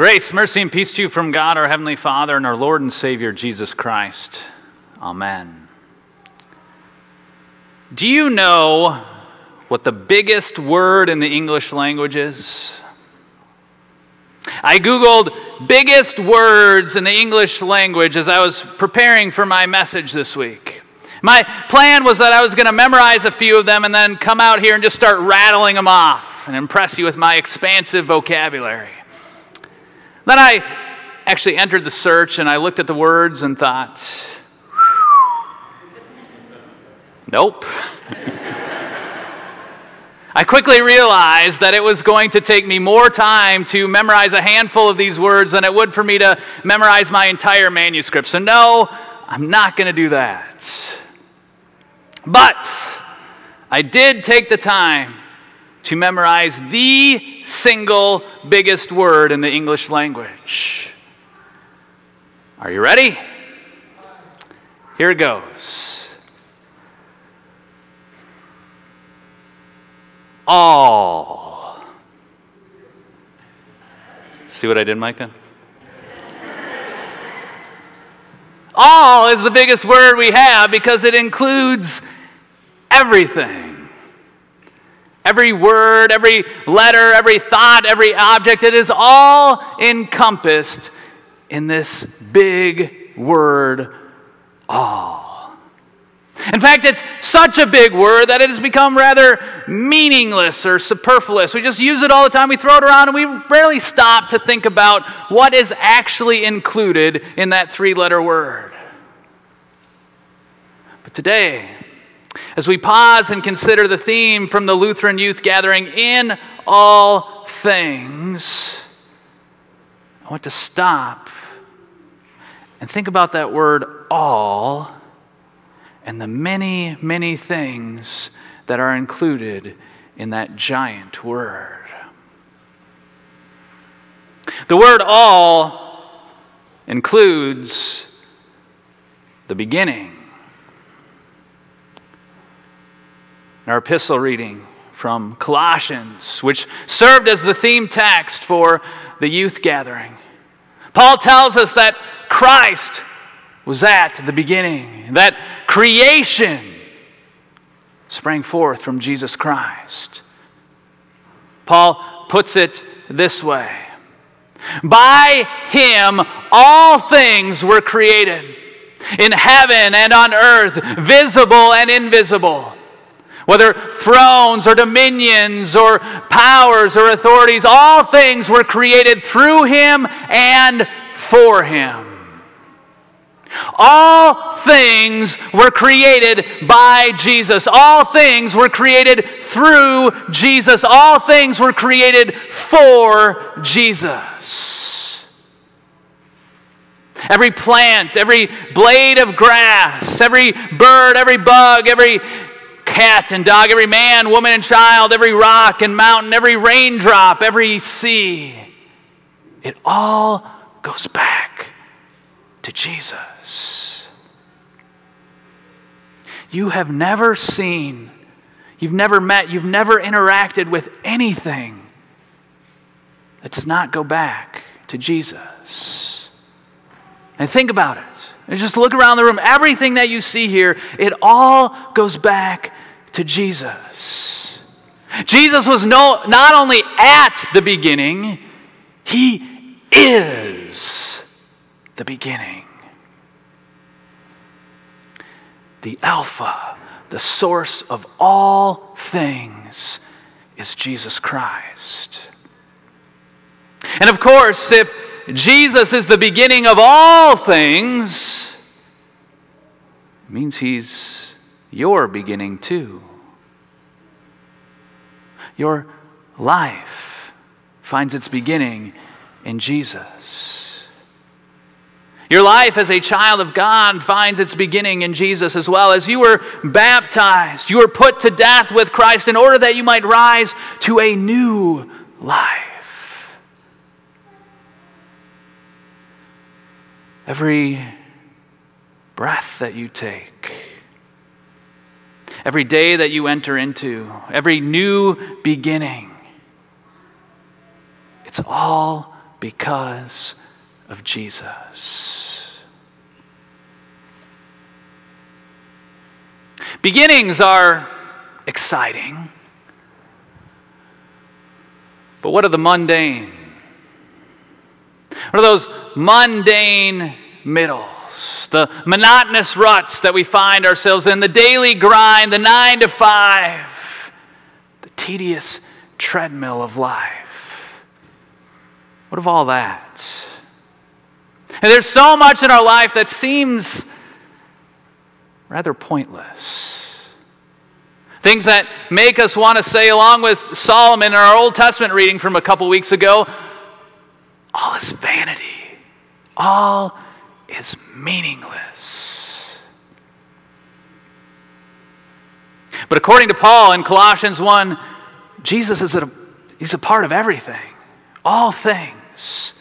Grace, mercy, and peace to you from God, our Heavenly Father, and our Lord and Savior, Jesus Christ. Amen. Do you know what the biggest word in the English language is? I Googled biggest words in the English language as I was preparing for my message this week. My plan was that I was going to memorize a few of them and then come out here and just start rattling them off and impress you with my expansive vocabulary. Then I actually entered the search and I looked at the words and thought, nope. I quickly realized that it was going to take me more time to memorize a handful of these words than it would for me to memorize my entire manuscript. So, no, I'm not going to do that. But I did take the time to memorize the single biggest word in the English language. Are you ready? Here it goes. All. See what I did, Micah? All is the biggest word we have because it includes everything. Every word, every letter, every thought, every object, it is all encompassed in this big word, all. In fact, it's such a big word that it has become rather meaningless or superfluous. We just use it all the time, we throw it around, and we rarely stop to think about what is actually included in that three letter word. But today, as we pause and consider the theme from the Lutheran Youth Gathering, in all things, I want to stop and think about that word all and the many, many things that are included in that giant word. The word all includes the beginning our epistle reading from Colossians, which served as the theme text for the youth gathering. Paul tells us that Christ was at the beginning, that creation sprang forth from Jesus Christ. Paul puts it this way By him all things were created, in heaven and on earth, visible and invisible whether thrones or dominions or powers or authorities, all things were created through him and for him. All things were created by Jesus. All things were created through Jesus. All things were created for Jesus. Every plant, every blade of grass, every bird, every bug, every cat and dog, every man, woman, and child, every rock and mountain, every raindrop, every sea. It all goes back to Jesus. You have never seen, you've never met, you've never interacted with anything that does not go back to Jesus. And think about it. And just look around the room. Everything that you see here, it all goes back to Jesus. Jesus was no, not only at the beginning, he is the beginning. The Alpha, the source of all things, is Jesus Christ. And of course, if Jesus is the beginning of all things, it means he's your beginning too. Your life finds its beginning in Jesus. Your life as a child of God finds its beginning in Jesus as well. As you were baptized, you were put to death with Christ in order that you might rise to a new life. Every breath that you take every day that you enter into, every new beginning. It's all because of Jesus. Beginnings are exciting. But what are the mundane? What are those mundane The monotonous ruts that we find ourselves in, the daily grind, the nine to five, the tedious treadmill of life. What of all that? And there's so much in our life that seems rather pointless. Things that make us want to say, along with Solomon in our Old Testament reading from a couple weeks ago, all is vanity. All is meaningless. But according to Paul in Colossians 1, Jesus is a, he's a part of everything, all things.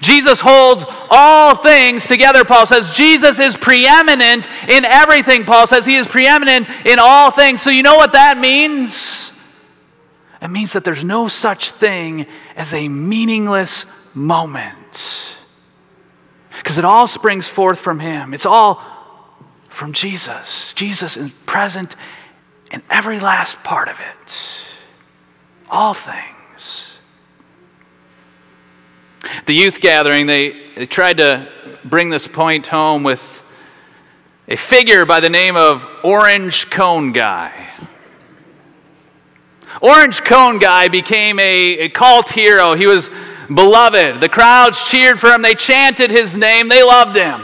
Jesus holds all things together, Paul says. Jesus is preeminent in everything, Paul says. He is preeminent in all things. So, you know what that means? It means that there's no such thing as a meaningless moment. Because it all springs forth from Him. It's all from Jesus. Jesus is present in every last part of it. All things. The youth gathering, they, they tried to bring this point home with a figure by the name of Orange Cone Guy. Orange Cone Guy became a, a cult hero. He was beloved. The crowds cheered for him, they chanted his name, they loved him.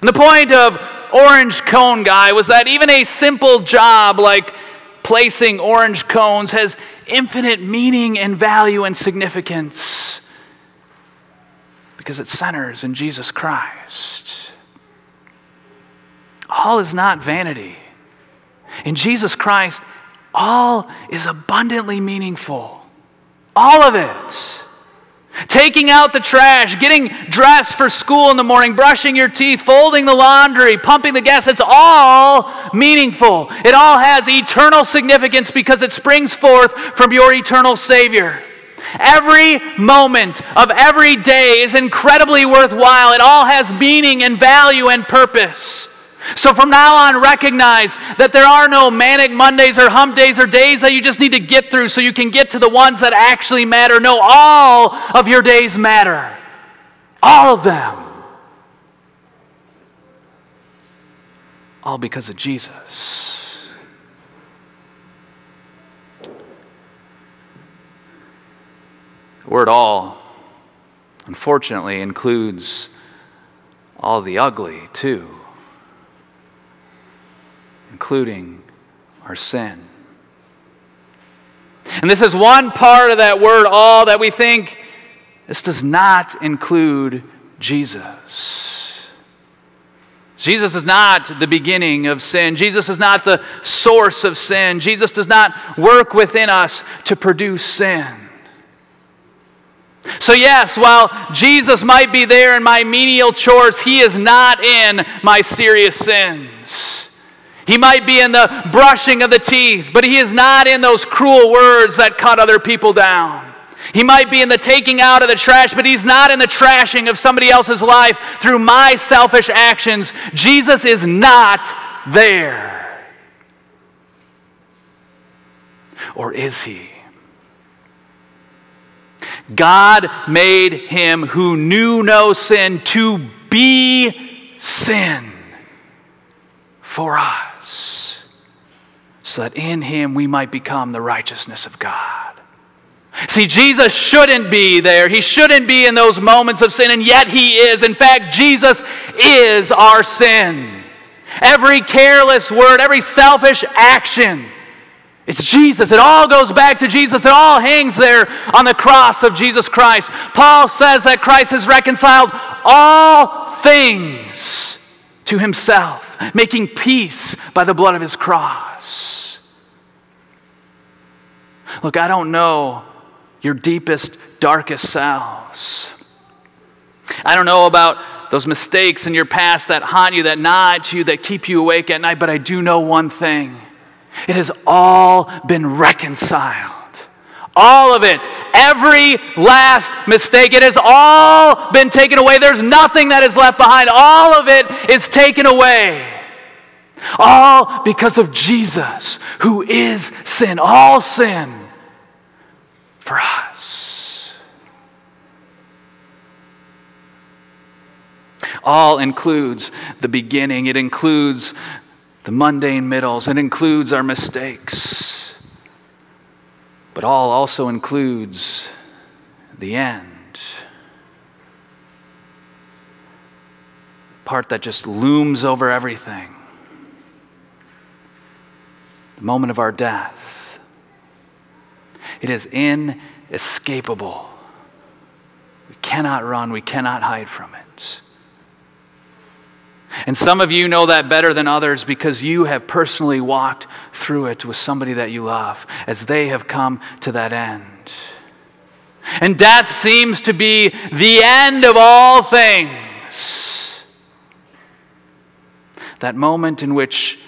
And the point of Orange Cone Guy was that even a simple job like placing orange cones has infinite meaning and value and significance because it centers in Jesus Christ. All is not vanity. In Jesus Christ, all is abundantly meaningful. All of it. Taking out the trash, getting dressed for school in the morning, brushing your teeth, folding the laundry, pumping the gas, it's all meaningful. It all has eternal significance because it springs forth from your eternal Savior. Every moment of every day is incredibly worthwhile. It all has meaning and value and purpose. So from now on, recognize that there are no manic Mondays or hump days or days that you just need to get through so you can get to the ones that actually matter. No, all of your days matter. All of them. All because of Jesus. The word all, unfortunately, includes all the ugly, too, including our sin. And this is one part of that word all that we think this does not include Jesus. Jesus is not the beginning of sin. Jesus is not the source of sin. Jesus does not work within us to produce sin. So, yes, while Jesus might be there in my menial chores, he is not in my serious sins. He might be in the brushing of the teeth, but he is not in those cruel words that cut other people down. He might be in the taking out of the trash, but he's not in the trashing of somebody else's life through my selfish actions. Jesus is not there. Or is he? God made him who knew no sin to be sin for us, so that in him we might become the righteousness of God. See, Jesus shouldn't be there. He shouldn't be in those moments of sin, and yet he is. In fact, Jesus is our sin. Every careless word, every selfish action, it's Jesus. It all goes back to Jesus. It all hangs there on the cross of Jesus Christ. Paul says that Christ has reconciled all things to himself, making peace by the blood of his cross. Look, I don't know your deepest, darkest selves. I don't know about those mistakes in your past that haunt you, that gnaw at you, that keep you awake at night, but I do know one thing it has all been reconciled. All of it. Every last mistake. It has all been taken away. There's nothing that is left behind. All of it is taken away. All because of Jesus, who is sin. All sin for us. All includes the beginning, it includes the mundane middles, it includes our mistakes. But all also includes the end. Part that just looms over everything. The moment of our death. It is inescapable. We cannot run, we cannot hide from it. And some of you know that better than others because you have personally walked through it with somebody that you love as they have come to that end. And death seems to be the end of all things. That moment in which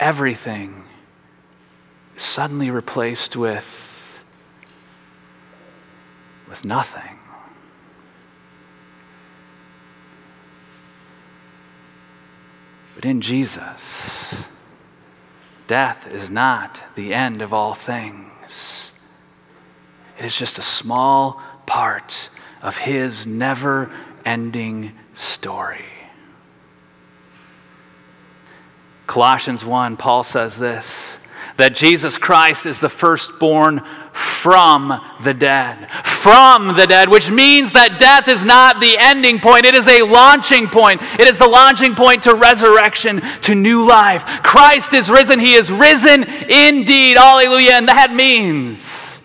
everything is suddenly replaced with, with nothing. But in Jesus, death is not the end of all things. It is just a small part of his never ending story. Colossians 1, Paul says this that Jesus Christ is the firstborn from the dead. From the dead, which means that death is not the ending point, it is a launching point. It is the launching point to resurrection, to new life. Christ is risen, He is risen indeed. Hallelujah. And that means,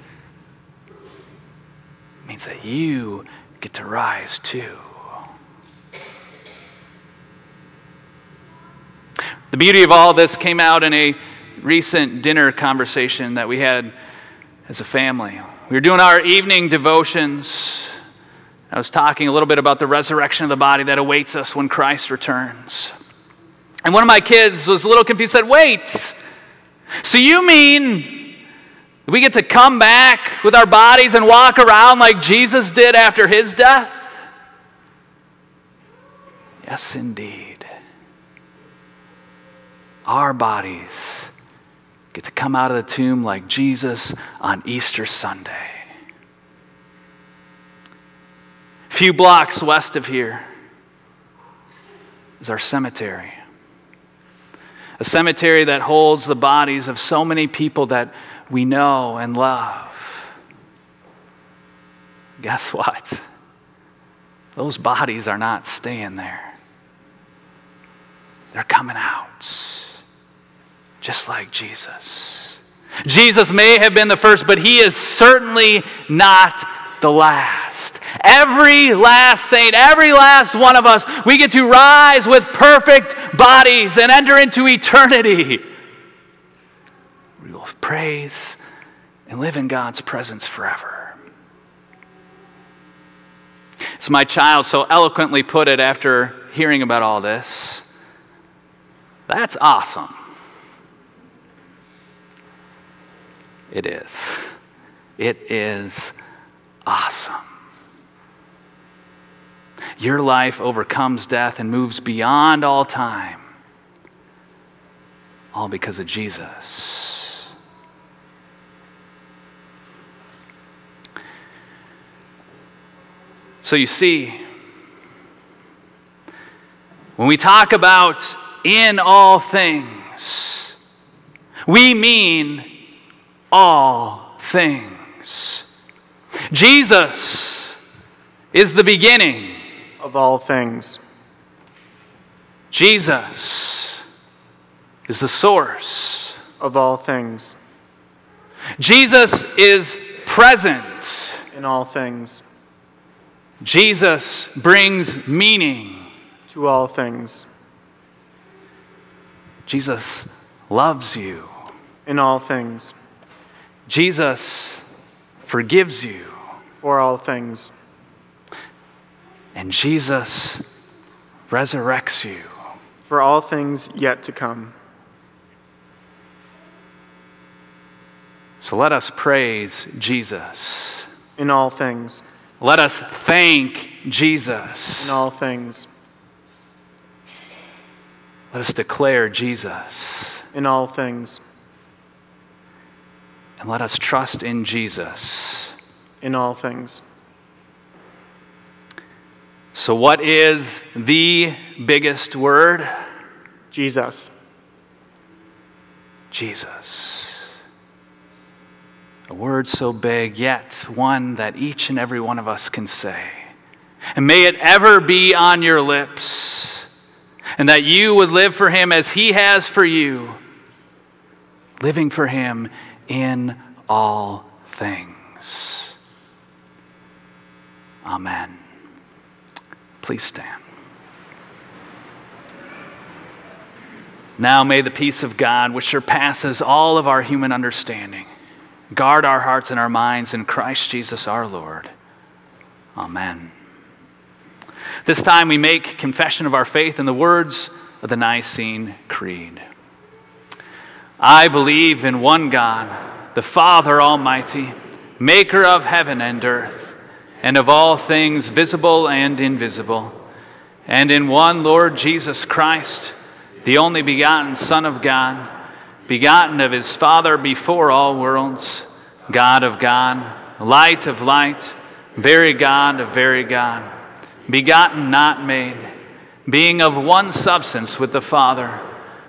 means that you get to rise too. The beauty of all this came out in a recent dinner conversation that we had as a family. We were doing our evening devotions. I was talking a little bit about the resurrection of the body that awaits us when Christ returns. And one of my kids was a little confused, said, Wait, so you mean we get to come back with our bodies and walk around like Jesus did after his death? Yes, indeed. Our bodies get to come out of the tomb like Jesus on Easter Sunday. A few blocks west of here is our cemetery. A cemetery that holds the bodies of so many people that we know and love. Guess what? Those bodies are not staying there. They're coming out just like Jesus. Jesus may have been the first, but he is certainly not the last. Every last saint, every last one of us, we get to rise with perfect bodies and enter into eternity. We will praise and live in God's presence forever. As my child so eloquently put it after hearing about all this, that's awesome. It is. It is awesome. Your life overcomes death and moves beyond all time, all because of Jesus. So you see, when we talk about in all things, we mean all things. Jesus is the beginning of all things. Jesus is the source of all things. Jesus is present in all things. Jesus brings meaning to all things. Jesus loves you in all things. Jesus forgives you for all things. And Jesus resurrects you for all things yet to come. So let us praise Jesus. in all things, Let us thank Jesus. in all things, Let us declare Jesus. in all things, And let us trust in Jesus. in all things. So, what is the biggest word? Jesus, Jesus. A word so big, yet one that each and every one of us can say. And may it ever be on your lips, and that you would live for him as he has for you, living for him in all things. Amen. Please stand. Now may the peace of God, which surpasses all of our human understanding, guard our hearts and our minds in Christ Jesus our Lord. Amen. This time we make confession of our faith in the words of the Nicene Creed. I believe in one God, the Father Almighty, maker of heaven and earth, and of all things visible and invisible, and in one Lord Jesus Christ the only begotten Son of God, begotten of his Father before all worlds, God of God, light of light, very God of very God, begotten, not made, being of one substance with the Father,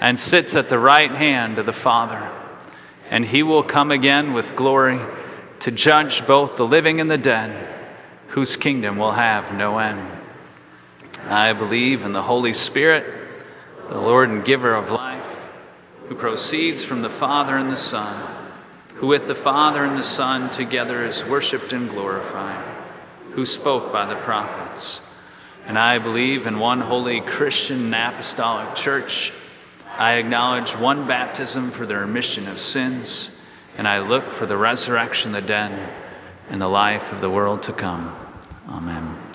and sits at the right hand of the Father. And he will come again with glory to judge both the living and the dead, whose kingdom will have no end. I believe in the Holy Spirit the Lord and giver of life, who proceeds from the Father and the Son, who with the Father and the Son together is worshiped and glorified, who spoke by the prophets. And I believe in one holy Christian and apostolic church. I acknowledge one baptism for the remission of sins, and I look for the resurrection of the dead and the life of the world to come. Amen.